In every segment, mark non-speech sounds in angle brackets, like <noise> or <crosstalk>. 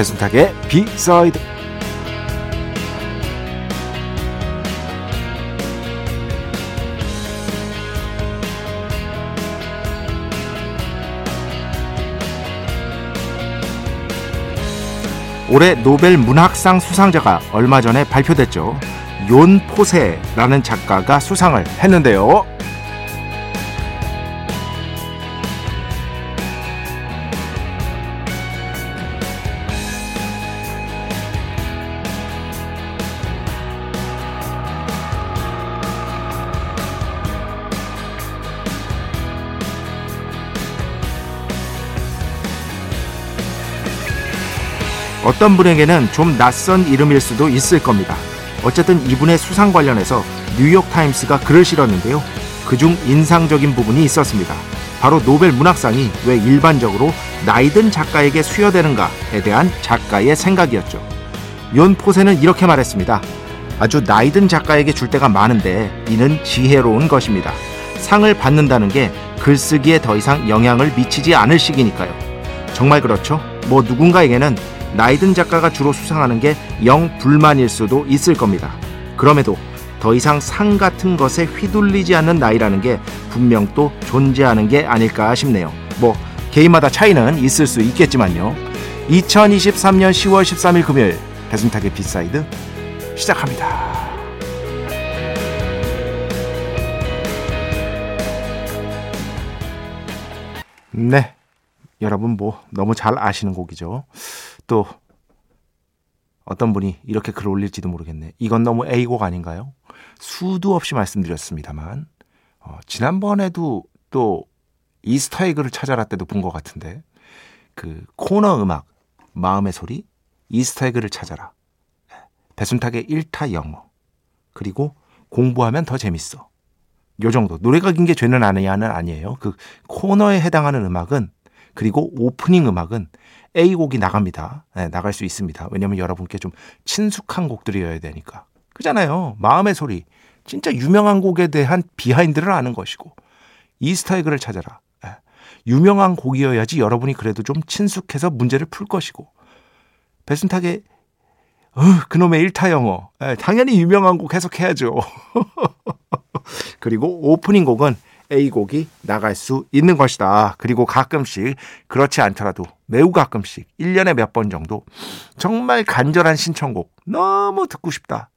배순탁의 비사이드 올해 노벨 문학상 수상자가 얼마 전에 발표됐죠. 욘 포세라는 작가가 수상을 했는데요. 어떤 분에게는 좀 낯선 이름일 수도 있을 겁니다. 어쨌든 이분의 수상 관련해서 뉴욕타임스가 글을 실었는데요. 그중 인상적인 부분이 있었습니다. 바로 노벨 문학상이 왜 일반적으로 나이든 작가에게 수여되는가에 대한 작가의 생각이었죠. 연 포세는 이렇게 말했습니다. 아주 나이든 작가에게 줄 때가 많은데 이는 지혜로운 것입니다. 상을 받는다는 게 글쓰기에 더 이상 영향을 미치지 않을 시기니까요. 정말 그렇죠? 뭐 누군가에게는 나이든 작가가 주로 수상하는 게 영 불만일 수도 있을 겁니다. 그럼에도 더 이상 상 같은 것에 휘둘리지 않는 나이라는 게 분명 또 존재하는 게 아닐까 싶네요. 뭐 개인마다 차이는 있을 수 있겠지만요. 2023년 10월 13일 금요일 배순탁의 B side 시작합니다. 네. 여러분 뭐 너무 잘 아시는 곡이죠. 또 어떤 분이 이렇게 글 올릴지도 모르겠네. 이건 너무 A곡 아닌가요? 수도 없이 말씀드렸습니다만 어, 지난번에도 또 이스터 에그를 찾아라 때도 본 것 같은데 그 코너 음악 마음의 소리 이스터 에그를 찾아라. 배순탁의 1타 영어. 그리고 공부하면 더 재밌어. 요 정도. 노래가 긴 게 죄는 아니야는 아니에요. 그 코너에 해당하는 음악은 그리고 오프닝 음악은 A곡이 나갑니다. 네, 나갈 수 있습니다. 왜냐면 여러분께 좀 친숙한 곡들이어야 되니까. 그잖아요. 마음의 소리. 진짜 유명한 곡에 대한 비하인드를 아는 것이고. Easter egg를 찾아라. 네. 유명한 곡이어야지 여러분이 그래도 좀 친숙해서 문제를 풀 것이고. 배순탁의 어, 그놈의 일타 영어. 네, 당연히 유명한 곡 해석해야죠. <laughs> 그리고 오프닝 곡은 A곡이 나갈 수 있는 것이다. 그리고 가끔씩 그렇지 않더라도 매우 가끔씩 1년에 몇 번 정도 정말 간절한 신청곡 너무 듣고 싶다.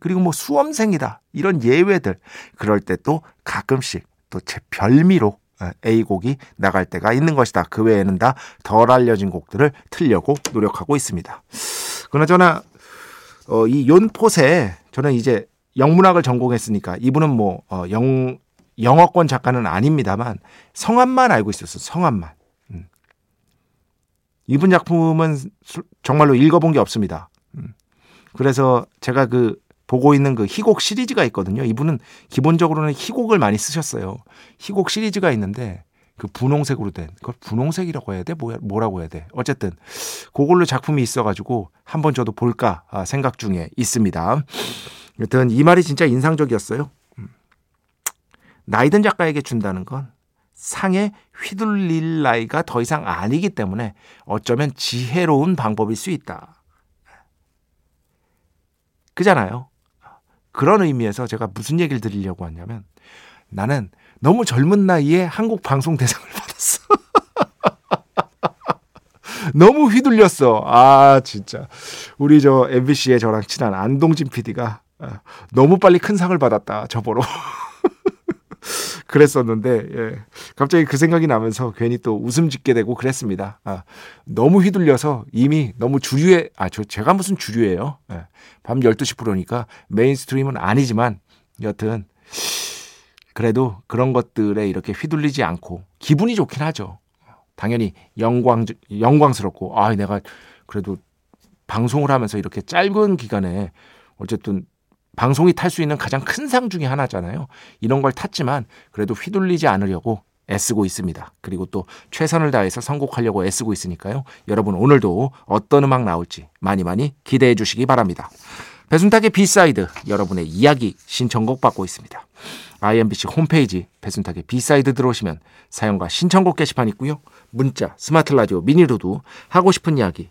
그리고 뭐 수험생이다. 이런 예외들 그럴 때 또 가끔씩 또 제 별미로 A곡이 나갈 때가 있는 것이다. 그 외에는 다 덜 알려진 곡들을 틀려고 노력하고 있습니다. 그나저나 어, 이 연포세 저는 이제 영문학을 전공했으니까 이분은 뭐 어, 영, 영어권 작가는 아닙니다만 성함만 알고 있었어. 성함만. 음. 이분 작품은 정말로 읽어본 게 없습니다. 음. 그래서 제가 그 보고 있는 그 희곡 시리즈가 있거든요. 이분은 기본적으로는 희곡을 많이 쓰셨어요. 희곡 시리즈가 있는데 그 분홍색으로 된 그걸 분홍색이라고 해야 돼? 뭐라고 해야 돼? 어쨌든 그걸로 작품이 있어가지고 한번 저도 볼까 아, 생각 중에 있습니다. 여튼 이 말이 진짜 인상적이었어요. 나이든 작가에게 준다는 건 상에 휘둘릴 나이가 더 이상 아니기 때문에 어쩌면 지혜로운 방법일 수 있다. 그잖아요. 그런 의미에서 제가 무슨 얘기를 드리려고 하냐면 나는 너무 젊은 나이에 한국 방송 대상을 <laughs> 받았어. 너무 휘둘렸어. 아, 진짜. 우리 저 MBC의 저랑 친한 안동진 PD가 아, 너무 빨리 큰 상을 받았다. 저보러. <laughs> 그랬었는데 예. 갑자기 그 생각이 나면서 괜히 또 웃음 짓게 되고 그랬습니다. 아, 너무 휘둘려서 이미 너무 주류에 아 저 제가 무슨 주류예요. 예. 밤 12시 프로니까 mainstream은 아니지만 여튼 그래도 그런 것들에 이렇게 휘둘리지 않고 기분이 좋긴 하죠. 당연히 영광 영광스럽고 아 내가 그래도 방송을 하면서 이렇게 짧은 기간에 어쨌든 방송이 탈 수 있는 가장 큰 상 중의 하나잖아요. 이런 걸 탔지만 그래도 휘둘리지 않으려고 애쓰고 있습니다. 그리고 또 최선을 다해서 선곡하려고 애쓰고 있으니까요. 여러분 오늘도 어떤 음악 나올지 많이 많이 기대해 주시기 바랍니다. 배순탁의 B side 여러분의 이야기 신청곡 받고 있습니다. IMBC 홈페이지 배순탁의 B side 들어오시면 사연과 신청곡 게시판 있고요. 문자, 스마트 라디오, 미니로도 하고 싶은 이야기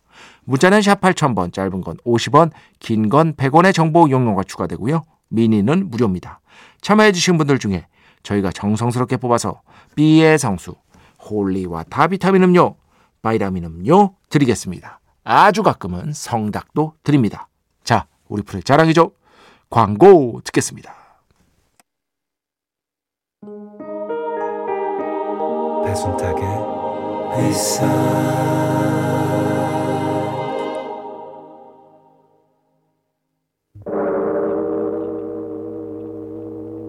문자는 샵 8000번, 짧은 건 50원, 긴 건 100원의 정보 이용료가 추가되고요. 미니는 무료입니다. 참여해주신 분들 중에 저희가 정성스럽게 뽑아서 B의 성수, Holy water 비타민 음료, 바이라민 음료 드리겠습니다. 아주 가끔은 성닭도 드립니다. 자, 우리 프로의 자랑이죠. 광고 듣겠습니다. 배순탁의 회사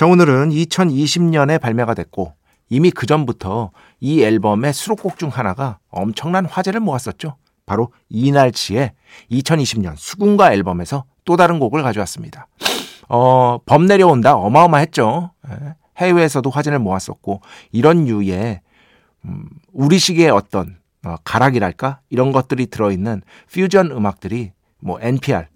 자, 오늘은 2020년에 발매가 됐고 이미 그 전부터 이 앨범의 수록곡 중 하나가 엄청난 화제를 모았었죠. 바로 이날치의 2020년 수군가 앨범에서 또 다른 곡을 가져왔습니다. 어, 범 내려온다 어마어마했죠. 예, 해외에서도 화제를 모았었고 이런 류의 음, 우리식의 어떤 어, 가락이랄까 이런 것들이 들어있는 퓨전 음악들이 뭐 NPR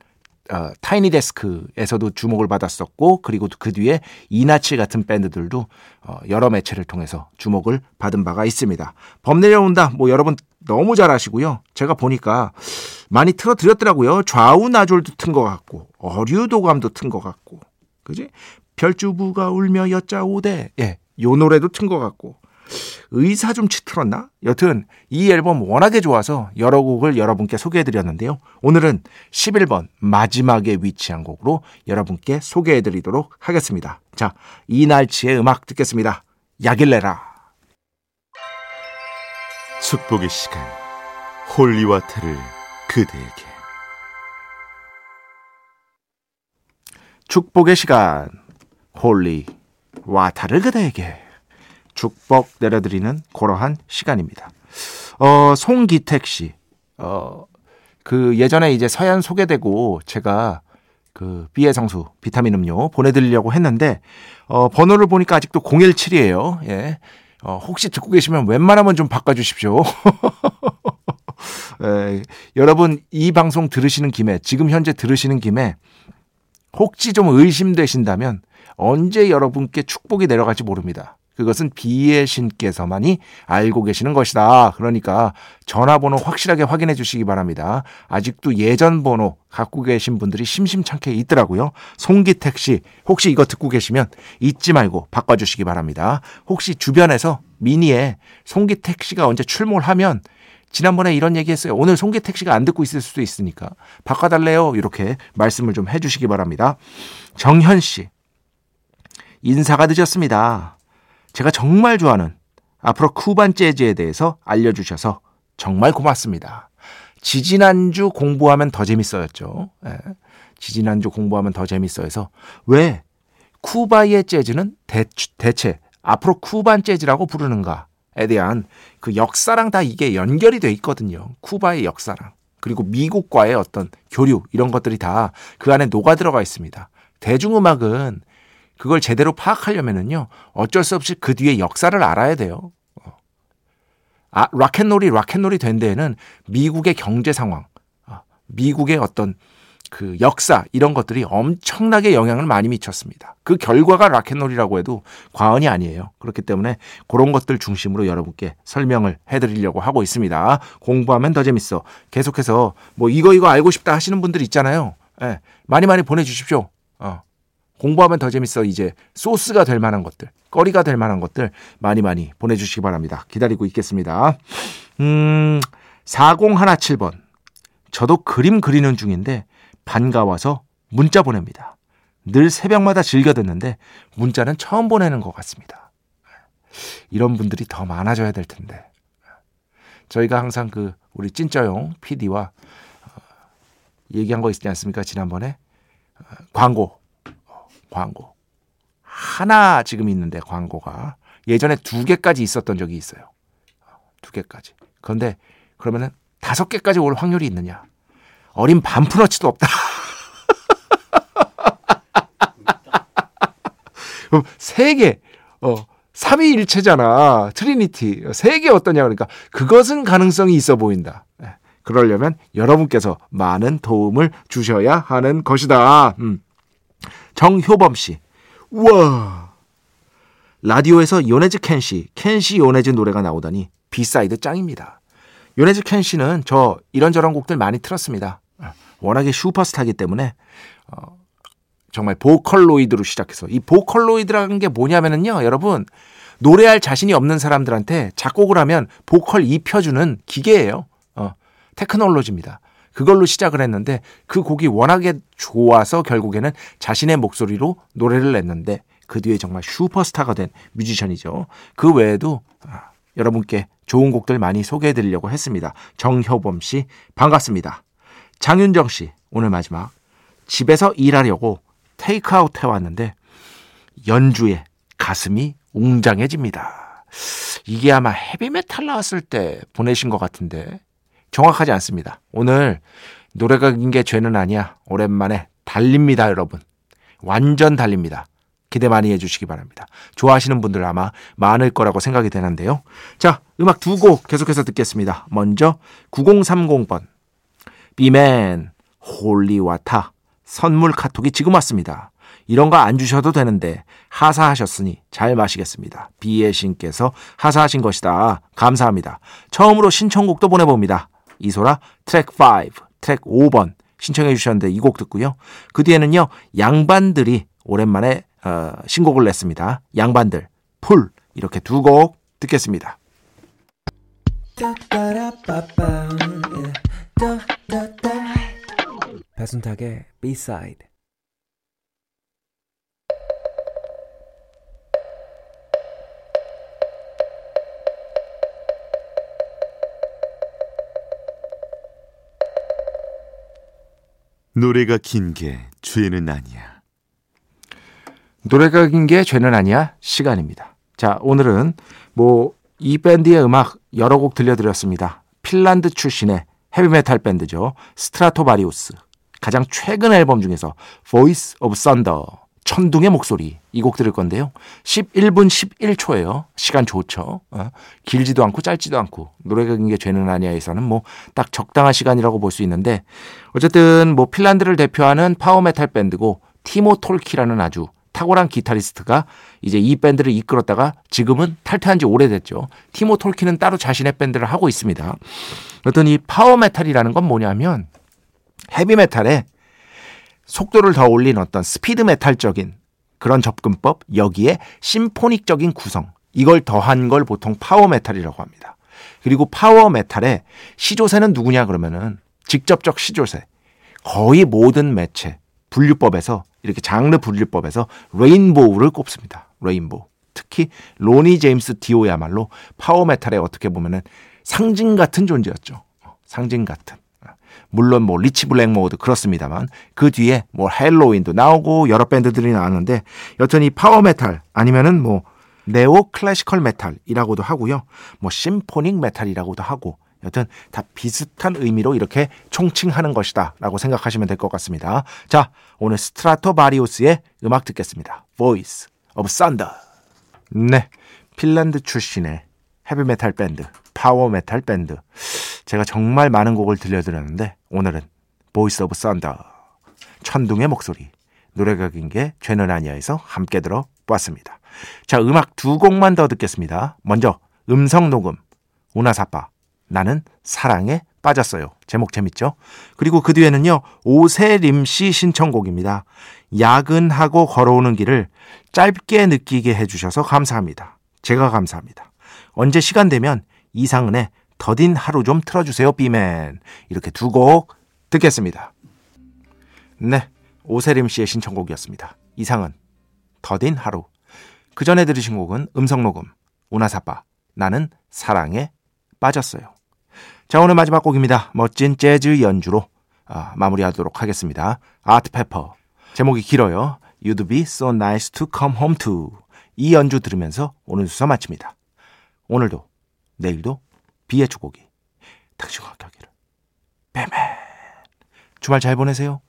어, 타이니 데스크에서도 주목을 받았었고 그리고 그 뒤에 이나치 같은 밴드들도 어, 여러 매체를 통해서 주목을 받은 바가 있습니다. 범 내려온다. 뭐 여러분 너무 잘 아시고요. 제가 보니까 많이 틀어드렸더라고요. 좌우 나졸도 튼 것 같고 어류도감도 튼 것 같고 그지? 별주부가 울며 여자 오대 예, 요 노래도 튼 것 같고 의사 좀 치틀었나? 여튼 이 앨범 워낙에 좋아서 여러 곡을 여러분께 소개해드렸는데요. 오늘은 11번 마지막에 위치한 곡으로 여러분께 소개해드리도록 하겠습니다. 자, 이날치의 음악 듣겠습니다. 약일레라. 축복의 시간 Holy water를 그대에게 축복의 시간 Holy water를 그대에게 축복 내려드리는 그러한 시간입니다. 어, 송기택 씨. 어, 그 예전에 이제 사연 소개되고 제가 그 비의 성수 비타민 음료 보내드리려고 했는데 어, 번호를 보니까 아직도 017이에요. 예. 어, 혹시 듣고 계시면 웬만하면 좀 바꿔주십시오. 에, <laughs> 여러분 이 방송 들으시는 김에 지금 현재 들으시는 김에 혹시 좀 의심되신다면 언제 여러분께 축복이 내려갈지 모릅니다. 그것은 비의 신께서만이 알고 계시는 것이다. 그러니까 전화번호 확실하게 확인해 주시기 바랍니다. 아직도 예전 번호 갖고 계신 분들이 심심찮게 있더라고요. 송기택 씨, 혹시 이거 듣고 계시면 잊지 말고 바꿔주시기 바랍니다. 혹시 주변에서 미니에 송기택 씨가 언제 출몰하면 지난번에 이런 얘기 했어요. 오늘 송기택 씨가 안 듣고 있을 수도 있으니까 바꿔달래요. 이렇게 말씀을 좀 해주시기 바랍니다. 정현 씨, 인사가 늦었습니다. 제가 정말 좋아하는 앞으로 쿠반 재즈에 대해서 알려주셔서 정말 고맙습니다. 지지난주 공부하면 더 재밌어였죠. 예. 지지난주 공부하면 더 재밌어해서 왜 쿠바의 재즈는 대, 대체 앞으로 쿠반 재즈라고 부르는가? 대한 그 역사랑 다 이게 연결이 돼 있거든요. 쿠바의 역사랑. 그리고 미국과의 어떤 교류 이런 것들이 다 그 안에 녹아 들어가 있습니다. 대중음악은 그걸 제대로 파악하려면은요 어쩔 수 없이 그 뒤에 역사를 알아야 돼요. 어. 아, 락앤롤이 락앤롤이 된 데에는 미국의 경제 상황, 아, 미국의 어떤 그 역사 이런 것들이 엄청나게 영향을 많이 미쳤습니다. 그 결과가 락앤롤이라고 해도 과언이 아니에요. 그렇기 때문에 그런 것들 중심으로 여러분께 설명을 해드리려고 하고 있습니다. 공부하면 더 재밌어. 계속해서 뭐 이거 이거 알고 싶다 하시는 분들 있잖아요. 예, 많이 많이 보내주십시오. 어. 공부하면 더 재밌어. 이제 소스가 될 만한 것들, 거리가 될 만한 것들 많이 많이 보내주시기 바랍니다. 기다리고 있겠습니다. 음, 4017번. 저도 그림 그리는 중인데 반가워서 문자 보냅니다. 늘 새벽마다 즐겨 듣는데 문자는 처음 보내는 것 같습니다. 이런 분들이 더 많아져야 될 텐데. 저희가 항상 그 우리 찐짜용 PD와 어, 얘기한 거 있지 않습니까? 지난번에 어, 광고, 어, 광고 하나 지금 있는데 광고가 예전에 두 개까지 있었던 적이 있어요. 두 개까지. 그런데 그러면은 다섯 개까지 올 확률이 있느냐? 어림 반푼어치도 없다. <laughs> 세 개, 어, 삼위일체잖아. Trinity. 세 개 어떠냐. 그러니까 그것은 가능성이 있어 보인다. 예, 그러려면 여러분께서 많은 도움을 주셔야 하는 것이다. 음. 정효범 씨. 우와. 라디오에서 요네즈 켄시, 켄시 요네즈 노래가 나오다니 B side 짱입니다. 요네즈 켄시는 저 이런저런 곡들 많이 틀었습니다. 워낙에 슈퍼스타기 때문에 어, 정말 Vocaloid로 시작해서 이 Vocaloid라는 게 뭐냐면은요, 여러분 노래할 자신이 없는 사람들한테 작곡을 하면 보컬 입혀주는 기계예요. 어, 테크놀로지입니다. 그걸로 시작을 했는데 그 곡이 워낙에 좋아서 결국에는 자신의 목소리로 노래를 냈는데 그 뒤에 정말 슈퍼스타가 된 뮤지션이죠. 그 외에도 아, 여러분께 좋은 곡들 많이 소개해 드리려고 했습니다. 정효범 씨 반갑습니다. 장윤정 씨, 오늘 마지막. 집에서 일하려고 테이크아웃 해왔는데 연주에 가슴이 웅장해집니다. 이게 아마 헤비메탈 나왔을 때 보내신 것 같은데 정확하지 않습니다. 오늘 노래가 긴 게 죄는 아니야. 오랜만에 달립니다, 여러분. 완전 달립니다. 기대 많이 해주시기 바랍니다. 좋아하시는 분들 아마 많을 거라고 생각이 되는데요. 자, 음악 두 곡 계속해서 듣겠습니다. 먼저 9030번 비맨, Holy water, 선물 카톡이 지금 왔습니다. 이런 거 안 주셔도 되는데 하사하셨으니 잘 마시겠습니다. B의 신께서 하사하신 것이다. 감사합니다. 처음으로 신청곡도 보내봅니다. 이소라 트랙 5, 트랙 5번 신청해 주셨는데 이 곡 듣고요. 그 뒤에는요. 양반들이 오랜만에 어, 신곡을 냈습니다. 양반들, 풀 이렇게 두 곡 듣겠습니다. 배순탁의 B-side 노래가 긴 게 죄는 아니야. 노래가 긴 게 죄는 아니야 시간입니다. 자 오늘은 뭐 이 밴드의 음악 여러 곡 들려드렸습니다. 핀란드 출신의 헤비메탈 밴드죠. 스트라토바리우스. 가장 최근 앨범 중에서 Voice of Thunder. 천둥의 목소리 이 곡 들을 건데요. 11분 11초예요. 시간 좋죠. 어? 길지도 않고 짧지도 않고 노래가 긴 게 죄는 아니야에서는 뭐 딱 적당한 시간이라고 볼 수 있는데 어쨌든 뭐 핀란드를 대표하는 파워메탈 밴드고 티모 톨키라는 아주 탁월한 기타리스트가 이제 이 밴드를 이끌었다가 지금은 탈퇴한 지 오래됐죠. 티모 톨키는 따로 자신의 밴드를 하고 있습니다. 어떤 이 파워메탈이라는 건 뭐냐면 헤비메탈에 속도를 더 올린 어떤 스피드 메탈적인 그런 접근법, 여기에 symphonic적인 구성, 이걸 더한 걸 보통 파워 메탈이라고 합니다. 그리고 파워 메탈의 시조새는 누구냐 그러면은 직접적 시조새. 거의 모든 매체, 분류법에서 이렇게 장르 분류법에서 레인보우를 꼽습니다. 레인보우. 특히 로니 제임스 디오야말로 파워 메탈의 어떻게 보면은 상징 같은 존재였죠. 상징 같은. 물론 뭐 리치 블랙모어도 그렇습니다만 그 뒤에 뭐 헬로윈도 나오고 여러 밴드들이 나왔는데 여전히 파워 메탈 아니면은 뭐 neo classical metal이라고도 하고요. 뭐 symphonic metal이라고도 하고 여튼 다 비슷한 의미로 이렇게 총칭하는 것이다 라고 생각하시면 될 것 같습니다. 자, 오늘 스트라토바리우스의 음악 듣겠습니다. Voice of Thunder. 네, 핀란드 출신의 헤비메탈 밴드, 파워메탈 밴드. 제가 정말 많은 곡을 들려드렸는데 오늘은 Voice of Thunder. 천둥의 목소리. 노래가 긴 게 죄는 아니야에서 함께 들어보았습니다. 자, 음악 두 곡만 더 듣겠습니다. 먼저 음성 녹음. 우나사빠. 나는 사랑에 빠졌어요. 제목 재밌죠? 그리고 그 뒤에는요, 오세림 씨 신청곡입니다. 야근하고 걸어오는 길을 짧게 느끼게 해주셔서 감사합니다. 제가 감사합니다. 언제 시간 되면 이상은의 더딘 하루 좀 틀어주세요, 비맨. 이렇게 두 곡 듣겠습니다. 네, 오세림 씨의 신청곡이었습니다. 이상은 더딘 하루. 그 전에 들으신 곡은 음성녹음, 우나사빠, 나는 사랑에 빠졌어요. 자, 오늘 마지막 곡입니다. 멋진 재즈 연주로 아, 마무리하도록 하겠습니다. 아트페퍼. 제목이 길어요. You'd be so nice to come home to. 이 연주 들으면서 오늘 수사 마칩니다. 오늘도, 내일도 비의 축곡이 당신과 하기를. 뱀맨. 주말 잘 보내세요.